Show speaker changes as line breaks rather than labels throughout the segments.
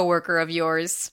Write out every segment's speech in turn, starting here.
coworker of yours.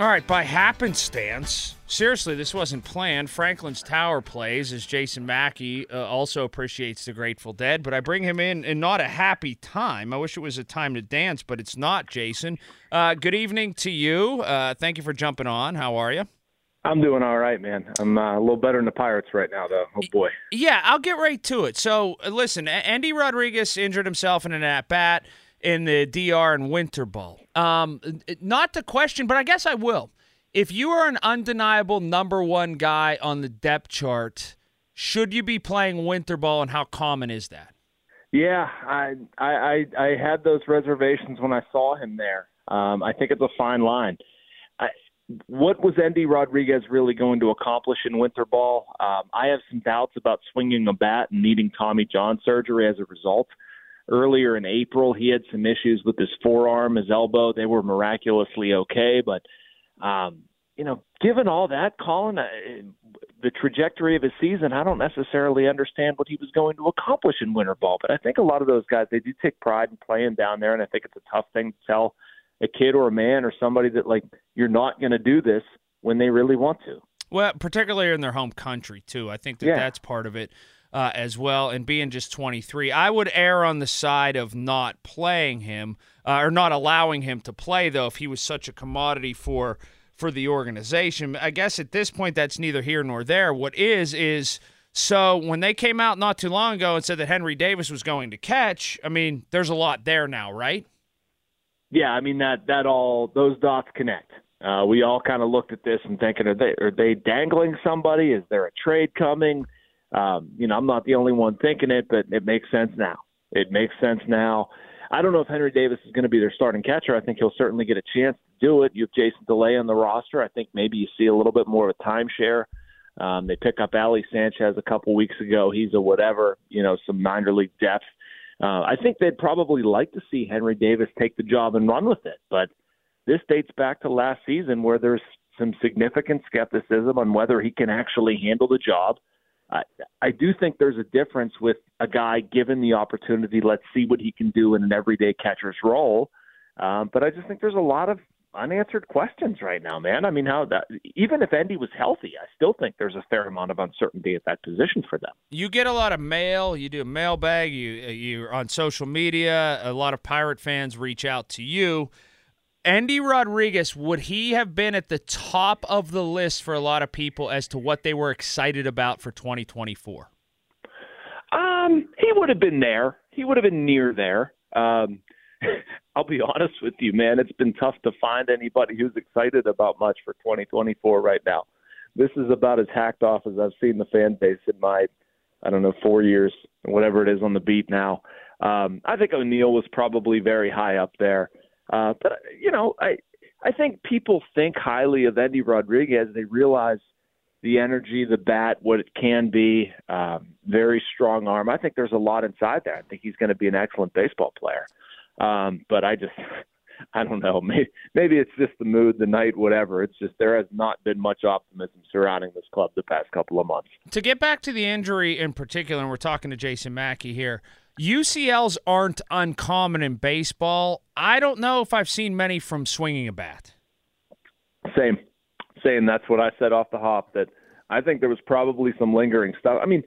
All right, by happenstance, seriously, this wasn't planned. Franklin's Tower plays as Jason Mackey uh, also appreciates the Grateful Dead, but I bring him in in not a happy time. I wish it was a time to dance, but it's not, Jason. Uh, good evening to you. Uh, thank you for jumping on. How are you?
I'm doing all right, man. I'm uh, a little better than the Pirates right now, though. Oh boy.
Yeah, I'll get right to it. So, uh, listen, Endy Rodriguez injured himself in an at bat in the DR and Winter Ball. Um, not to question, but I guess I will. If you are an undeniable number one guy on the depth chart, should you be playing Winter Ball, and how common is that?
Yeah, I I I, I had those reservations when I saw him there. Um, I think it's a fine line. I, what was Endy Rodriguez really going to accomplish in winter ball? Um, I have some doubts about swinging a bat and needing Tommy John surgery as a result. Earlier in April, he had some issues with his forearm, his elbow. They were miraculously okay, but um, you know, given all that, Colin, uh, the trajectory of his season, I don't necessarily understand what he was going to accomplish in winter ball. But I think a lot of those guys, they do take pride in playing down there, and I think it's a tough thing to tell a kid or a man or somebody that like you're not going to do this when they really want to.
Well, particularly in their home country too. I think that
Yeah.
that's part of it uh, as well. And being just 23, I would err on the side of not playing him uh, or not allowing him to play, though, if he was such a commodity for for the organization. I guess at this point, that's neither here nor there. What is is. So when they came out not too long ago and said that Henry Davis was going to catch, I mean, there's a lot there now, right?
Yeah, I mean that that all those dots connect. Uh, we all kind of looked at this and thinking, are they are they dangling somebody? Is there a trade coming? Um, you know, I'm not the only one thinking it, but it makes sense now. It makes sense now. I don't know if Henry Davis is going to be their starting catcher. I think he'll certainly get a chance to do it. You have Jason Delay on the roster. I think maybe you see a little bit more of a timeshare. Um, they pick up Ali Sanchez a couple weeks ago. He's a whatever, you know, some minor league depth. Uh, I think they'd probably like to see Henry Davis take the job and run with it, but this dates back to last season where there's some significant skepticism on whether he can actually handle the job. I, I do think there's a difference with a guy given the opportunity. Let's see what he can do in an everyday catcher's role. Um, but I just think there's a lot of unanswered questions right now, man. I mean, how that even if Endy was healthy, I still think there's a fair amount of uncertainty at that position for them.
you get a lot of mail. You do a mailbag. You you're on social media. A lot of pirate fans reach out to you. Endy Rodriguez would he have been at the top of the list for a lot of people as to what they were excited about for 2024?
Um, he would have been there. He would have been near there. Um, I'll be honest with you, man. It's been tough to find anybody who's excited about much for 2024 right now. This is about as hacked off as I've seen the fan base in my, I don't know, four years, whatever it is on the beat now. Um, I think Oneil was probably very high up there. Uh, but you know, I I think people think highly of Endy Rodriguez. They realize the energy, the bat, what it can be. Um, very strong arm. I think there's a lot inside there. I think he's going to be an excellent baseball player. Um, but I just, I don't know. Maybe, maybe it's just the mood, the night, whatever. It's just there has not been much optimism surrounding this club the past couple of months.
To get back to the injury in particular, and we're talking to Jason Mackey here. UCLs aren't uncommon in baseball. I don't know if I've seen many from swinging a bat.
Same, same. That's what I said off the hop. That I think there was probably some lingering stuff. I mean,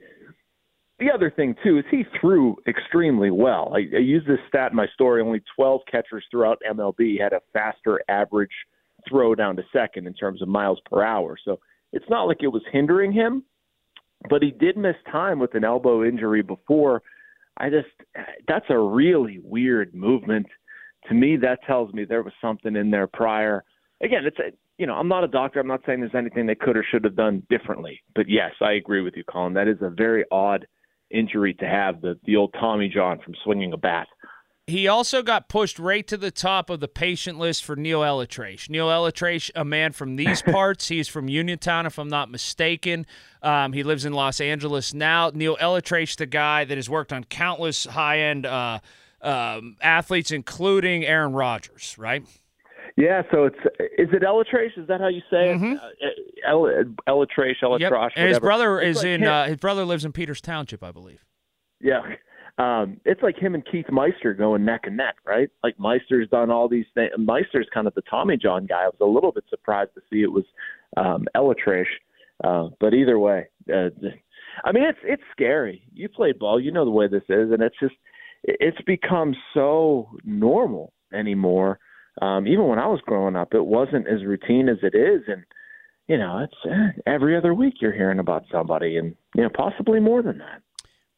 the other thing too is he threw extremely well. I, I use this stat in my story. Only 12 catchers throughout MLB had a faster average throw down to second in terms of miles per hour. So it's not like it was hindering him, but he did miss time with an elbow injury before. I just that's a really weird movement. To me, that tells me there was something in there prior. Again, it's a you know, I'm not a doctor. I'm not saying there's anything they could or should have done differently. But yes, I agree with you, Colin. That is a very odd injury to have the the old Tommy John from swinging a bat.
He also got pushed right to the top of the patient list for Neil ElAttrache. Neil ElAttrache, a man from these parts. He's from Uniontown, if I'm not mistaken. Um, he lives in Los Angeles now. Neil ElAttrache, the guy that has worked on countless high end uh, um, athletes, including Aaron Rodgers, right?
Yeah, so it's is it ElAttrache? Is that how you say it? Mm-hmm. Uh, El, ElAttrache, ElAttrache. Yep.
And his brother it's is like in uh, his brother lives in Peters Township, I believe.
Yeah, um, it's like him and Keith Meister going neck and neck, right? Like Meister's done all these things. Meister's kind of the Tommy John guy. I was a little bit surprised to see it was um, ElAttrache, uh, but either way, uh, I mean it's it's scary. You played ball, you know the way this is, and it's just it's become so normal anymore um, even when I was growing up, it wasn't as routine as it is, and you know, it's eh, every other week you're hearing about somebody, and you know, possibly more than that.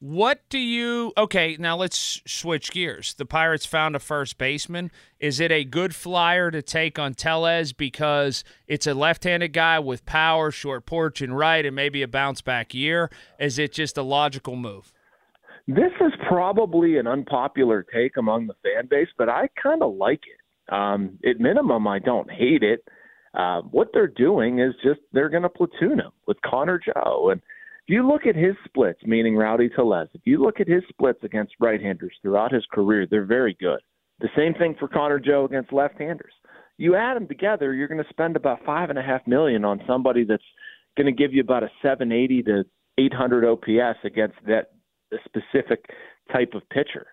What do you? Okay, now let's switch gears. The Pirates found a first baseman. Is it a good flyer to take on Tellez because it's a left-handed guy with power, short porch, and right, and maybe a bounce back year? Is it just a logical move?
This is probably an unpopular take among the fan base, but I kind of like it. Um, at minimum, I don't hate it. Uh, what they're doing is just they're going to platoon him with Connor Joe. And if you look at his splits, meaning Rowdy Tellez, if you look at his splits against right-handers throughout his career, they're very good. The same thing for Connor Joe against left-handers. You add them together, you're going to spend about five and a half million on somebody that's going to give you about a 780 to 800 OPS against that specific type of pitcher.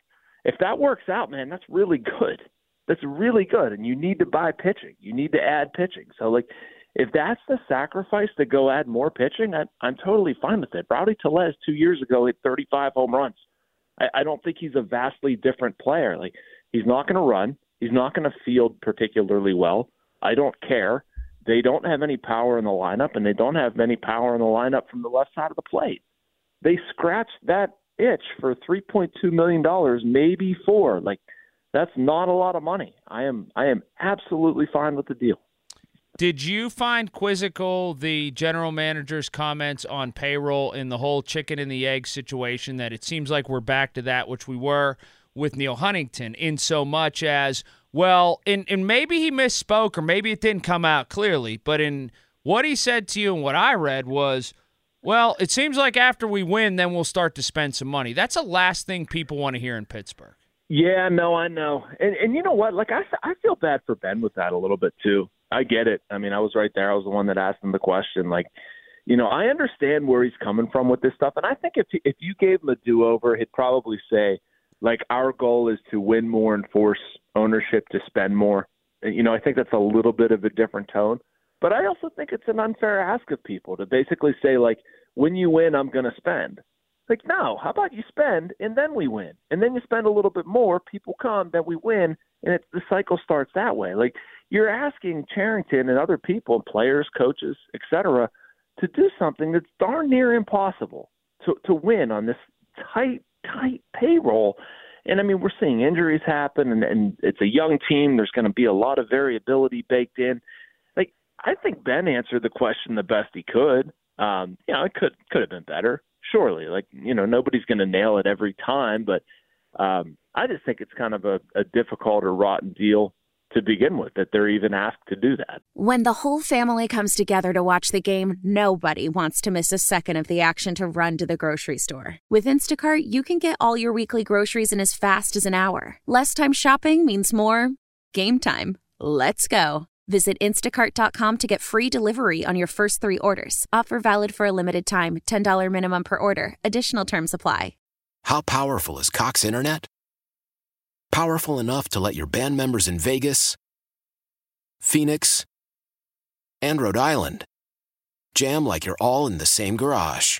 If that works out, man, that's really good that's really good, and you need to buy pitching. You need to add pitching. So like, if that's the sacrifice to go add more pitching, I, I'm totally fine with it. Rowdy Tellez two years ago hit 35 home runs. I, I don't think he's a vastly different player. Like he's not going to run. He's not going to field particularly well. I don't care. They don't have any power in the lineup, and they don't have any power in the lineup from the left side of the plate. They scratched that itch for 3.2 million dollars, maybe four. Like that's not a lot of money. I am I am absolutely fine with the deal.
Did you find quizzical the general manager's comments on payroll in the whole chicken and the egg situation that it seems like we're back to that which we were with Neal Huntington in so much as well and, and maybe he misspoke or maybe it didn't come out clearly, but in what he said to you and what I read was well, it seems like after we win, then we'll start to spend some money. That's the last thing people want to hear in Pittsburgh.
Yeah, no, I know, and and you know what? Like I I feel bad for Ben with that a little bit too. I get it. I mean, I was right there. I was the one that asked him the question. Like, you know, I understand where he's coming from with this stuff, and I think if he, if you gave him a do over, he'd probably say, like, our goal is to win more and force ownership to spend more. You know, I think that's a little bit of a different tone. But I also think it's an unfair ask of people to basically say, like, when you win, I'm going to spend. Like, no, how about you spend and then we win? And then you spend a little bit more, people come, then we win, and it, the cycle starts that way. Like, you're asking Cherington and other people, players, coaches, etc., to do something that's darn near impossible to, to win on this tight, tight payroll. And I mean, we're seeing injuries happen, and, and it's a young team. There's going to be a lot of variability baked in. Like, I think Ben answered the question the best he could. Um, you know, it could could have been better surely. Like you know, nobody's going to nail it every time, but um, I just think it's kind of a, a difficult or rotten deal to begin with that they're even asked to do that.
When the whole family comes together to watch the game, nobody wants to miss a second of the action to run to the grocery store. With Instacart, you can get all your weekly groceries in as fast as an hour. Less time shopping means more game time. Let's go. Visit instacart.com to get free delivery on your first three orders. Offer valid for a limited time $10 minimum per order. Additional terms apply.
How powerful is Cox Internet? Powerful enough to let your band members in Vegas, Phoenix, and Rhode Island jam like you're all in the same garage.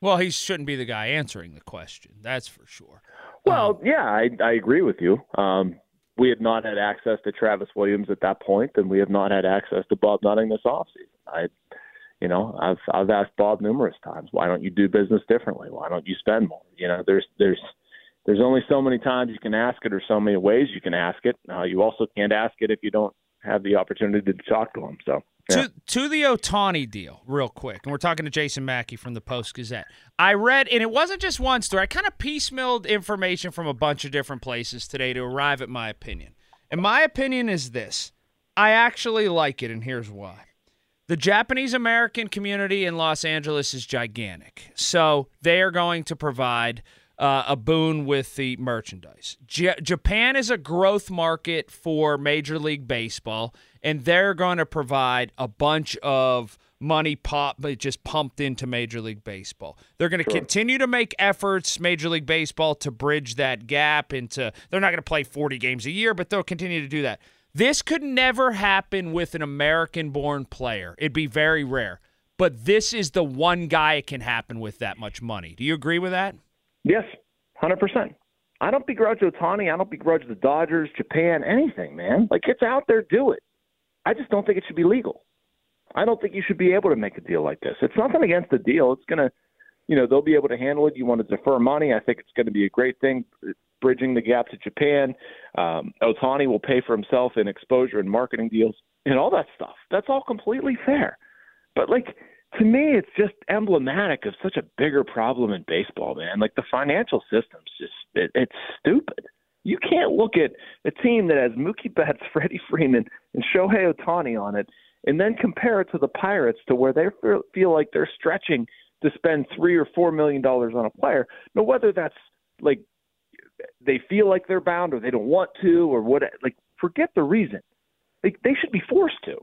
Well, he shouldn't be the guy answering the question. That's for sure.
Well, yeah, I, I agree with you. Um, we had not had access to Travis Williams at that point, and we have not had access to Bob Nutting this offseason. I, you know, I've I've asked Bob numerous times, why don't you do business differently? Why don't you spend more? You know, there's there's there's only so many times you can ask it, or so many ways you can ask it. Uh, you also can't ask it if you don't have the opportunity to talk to him. So. Yeah.
To to the Ohtani deal, real quick, and we're talking to Jason Mackey from the Post Gazette. I read, and it wasn't just one story. I kind of piecemealed information from a bunch of different places today to arrive at my opinion. And my opinion is this: I actually like it, and here's why. The Japanese American community in Los Angeles is gigantic, so they are going to provide uh, a boon with the merchandise. J- Japan is a growth market for Major League Baseball, and they're going to provide a bunch of money pop but just pumped into Major League Baseball. They're going to sure. continue to make efforts Major League Baseball to bridge that gap into they're not going to play 40 games a year, but they'll continue to do that. This could never happen with an American born player. It'd be very rare. But this is the one guy it can happen with that much money. Do you agree with that?
Yes, 100%. I don't begrudge Ohtani. I don't begrudge the Dodgers, Japan, anything, man. Like, it's out there, do it. I just don't think it should be legal. I don't think you should be able to make a deal like this. It's nothing against the deal. It's going to, you know, they'll be able to handle it. You want to defer money. I think it's going to be a great thing bridging the gap to Japan. Um, Ohtani will pay for himself in exposure and marketing deals and all that stuff. That's all completely fair. But like to me, it's just emblematic of such a bigger problem in baseball, man. Like the financial system's just it, it's stupid. You can't look at a team that has Mookie Betts, Freddie Freeman, and Shohei Ohtani on it, and then compare it to the Pirates, to where they feel like they're stretching to spend three or four million dollars on a player. Now, whether that's like they feel like they're bound or they don't want to or what like forget the reason they they should be forced to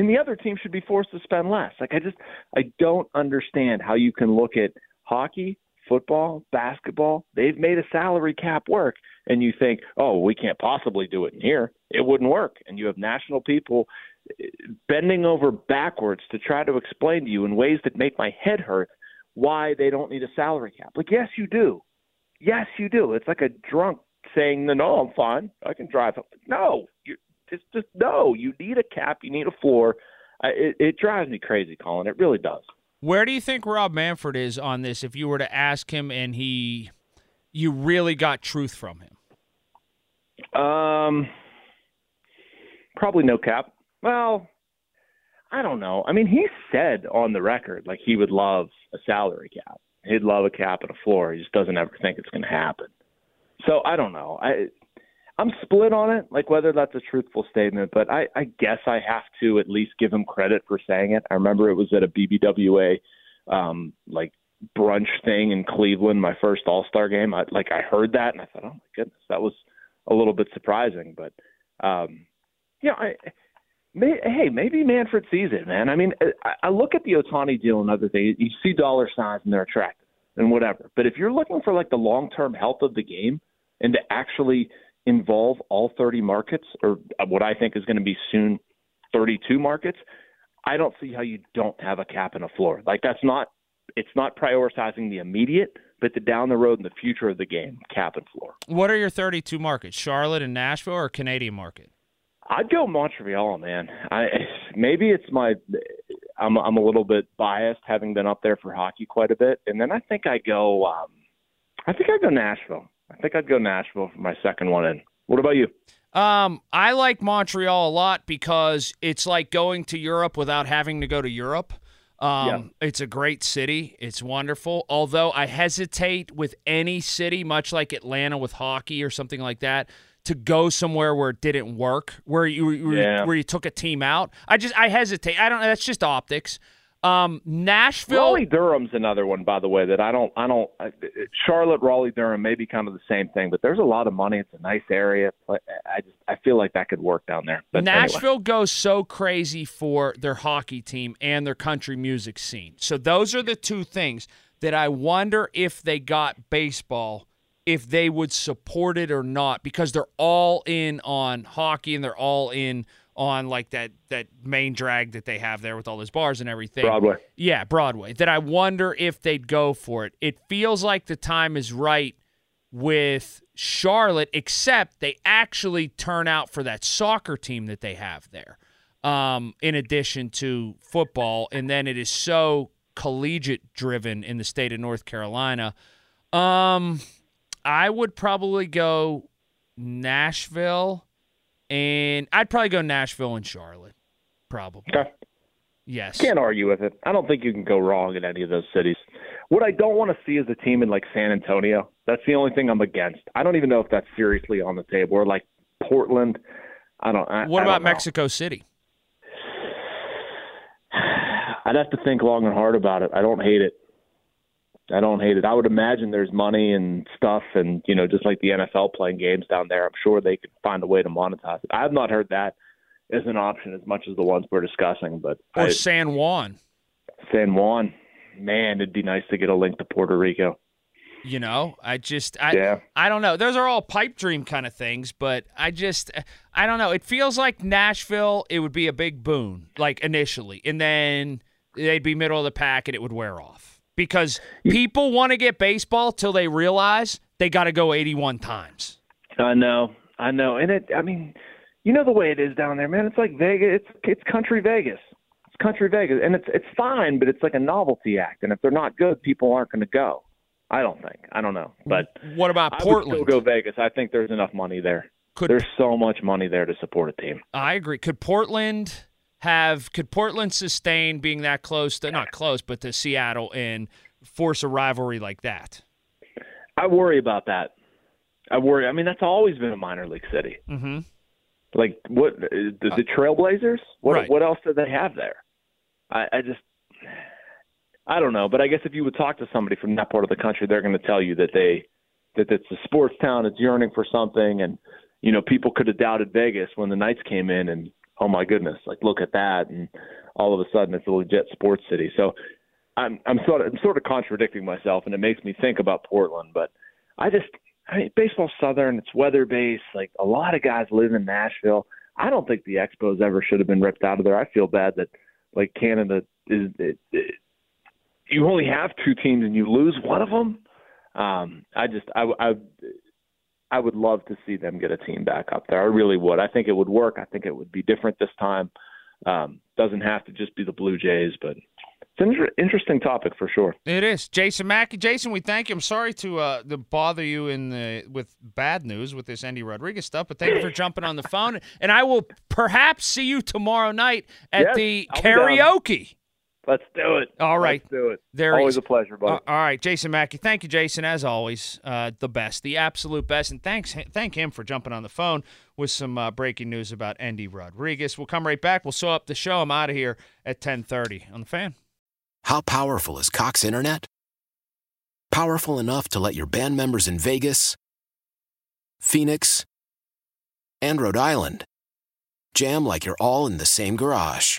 and the other team should be forced to spend less like i just i don't understand how you can look at hockey football basketball they've made a salary cap work and you think oh we can't possibly do it in here it wouldn't work and you have national people eh, bending over backwards to try to explain to you in ways that make my head hurt why they don't need a salary cap like yes you do Yes, you do. It's like a drunk saying, "No, no, I'm fine. I can drive." No, you just just no. You need a cap. You need a floor. I, it, it drives me crazy, Colin. It really does.
Where do you think Rob Manfred is on this? If you were to ask him, and he, you really got truth from him.
Um, probably no cap. Well, I don't know. I mean, he said on the record like he would love a salary cap. He'd love a cap and a floor. He just doesn't ever think it's going to happen. So I don't know. I I'm split on it, like whether that's a truthful statement, but I, I guess I have to at least give him credit for saying it. I remember it was at a BBWA um like brunch thing in Cleveland, my first All Star game. I like I heard that and I thought, oh my goodness, that was a little bit surprising. But um, know, I May, hey, maybe Manfred sees it, man. I mean, I, I look at the Ohtani deal and other things. You see dollar signs and they're attractive and whatever. But if you're looking for like the long term health of the game and to actually involve all 30 markets, or what I think is going to be soon 32 markets, I don't see how you don't have a cap and a floor. Like that's not it's not prioritizing the immediate, but the down the road and the future of the game, cap and floor.
What are your 32 markets? Charlotte and Nashville or Canadian market?
I'd go Montreal, man. I maybe it's my I'm I'm a little bit biased having been up there for hockey quite a bit, and then I think I go um, I think I go Nashville. I think I'd go Nashville for my second one in. What about you?
Um, I like Montreal a lot because it's like going to Europe without having to go to Europe. Um, yeah. It's a great city. It's wonderful. Although I hesitate with any city, much like Atlanta with hockey or something like that, to go somewhere where it didn't work, where you yeah. where you took a team out. I just I hesitate. I don't. That's just optics. Um, Nashville.
Raleigh Durham's another one, by the way, that I don't, I don't. Charlotte, Raleigh, Durham, maybe kind of the same thing, but there's a lot of money. It's a nice area. I just, I feel like that could work down there. But
Nashville
anyway.
goes so crazy for their hockey team and their country music scene. So those are the two things that I wonder if they got baseball, if they would support it or not, because they're all in on hockey and they're all in on like that that main drag that they have there with all those bars and everything.
Broadway.
Yeah, Broadway. That I wonder if they'd go for it. It feels like the time is right with Charlotte, except they actually turn out for that soccer team that they have there. Um, in addition to football, and then it is so collegiate driven in the state of North Carolina. Um, I would probably go Nashville and I'd probably go Nashville and Charlotte. Probably.
Okay.
Yes.
Can't argue with it. I don't think you can go wrong in any of those cities. What I don't want to see is a team in like San Antonio. That's the only thing I'm against. I don't even know if that's seriously on the table. Or like Portland. I don't. I,
what
I
about
don't
Mexico City?
I'd have to think long and hard about it. I don't hate it. I don't hate it. I would imagine there's money and stuff, and you know, just like the NFL playing games down there, I'm sure they could find a way to monetize it. I have not heard that as an option as much as the ones we're discussing, but
or
I,
San Juan.
San Juan, man, it'd be nice to get a link to Puerto Rico.
You know, I just, I,
yeah.
I don't know. Those are all pipe dream kind of things, but I just, I don't know. It feels like Nashville. It would be a big boon, like initially, and then they'd be middle of the pack, and it would wear off because people want to get baseball till they realize they got to go 81 times.
I know, I know, and it. I mean, you know the way it is down there, man. It's like Vegas. It's it's country Vegas. It's country Vegas, and it's it's fine, but it's like a novelty act. And if they're not good, people aren't going to go. I don't think. I don't know, but
what about Portland?
I would still go Vegas. I think there's enough money there. Could, there's so much money there to support a team.
I agree. Could Portland? Have could Portland sustain being that close to not close, but to Seattle and force a rivalry like that?
I worry about that. I worry. I mean, that's always been a minor league city.
Mm-hmm.
Like what? The, the Trailblazers. What?
Right.
What else do they have there? I, I just. I don't know, but I guess if you would talk to somebody from that part of the country, they're going to tell you that they that it's a sports town, it's yearning for something, and you know people could have doubted Vegas when the Knights came in and oh my goodness, like look at that, and all of a sudden it's a legit sports city. So I'm I'm sort of I'm sort of contradicting myself, and it makes me think about Portland. But I just I mean baseball's southern, it's weather based. Like a lot of guys live in Nashville. I don't think the Expos ever should have been ripped out of there. I feel bad that like Canada is it, it, you only have two teams and you lose one of them. Um, I just I, I I would love to see them get a team back up there. I really would. I think it would work. I think it would be different this time. Um, doesn't have to just be the Blue Jays, but it's an inter- interesting topic for sure.
It is. Jason Mackey. Jason, we thank you. I'm sorry to uh, to bother you in the with bad news with this Endy Rodriguez stuff, but thank you for jumping on the phone. And I will perhaps see you tomorrow night at
yes,
the karaoke.
Let's do it.
All right.
Let's do it.
There
always
is.
a pleasure, buddy.
Uh, all right, Jason Mackey. Thank you, Jason, as always. Uh, the best, the absolute best. And thanks, thank him for jumping on the phone with some uh, breaking news about Endy Rodriguez. We'll come right back. We'll sew up the show. I'm out of here at 1030 on the fan.
How powerful is Cox Internet? Powerful enough to let your band members in Vegas, Phoenix, and Rhode Island jam like you're all in the same garage.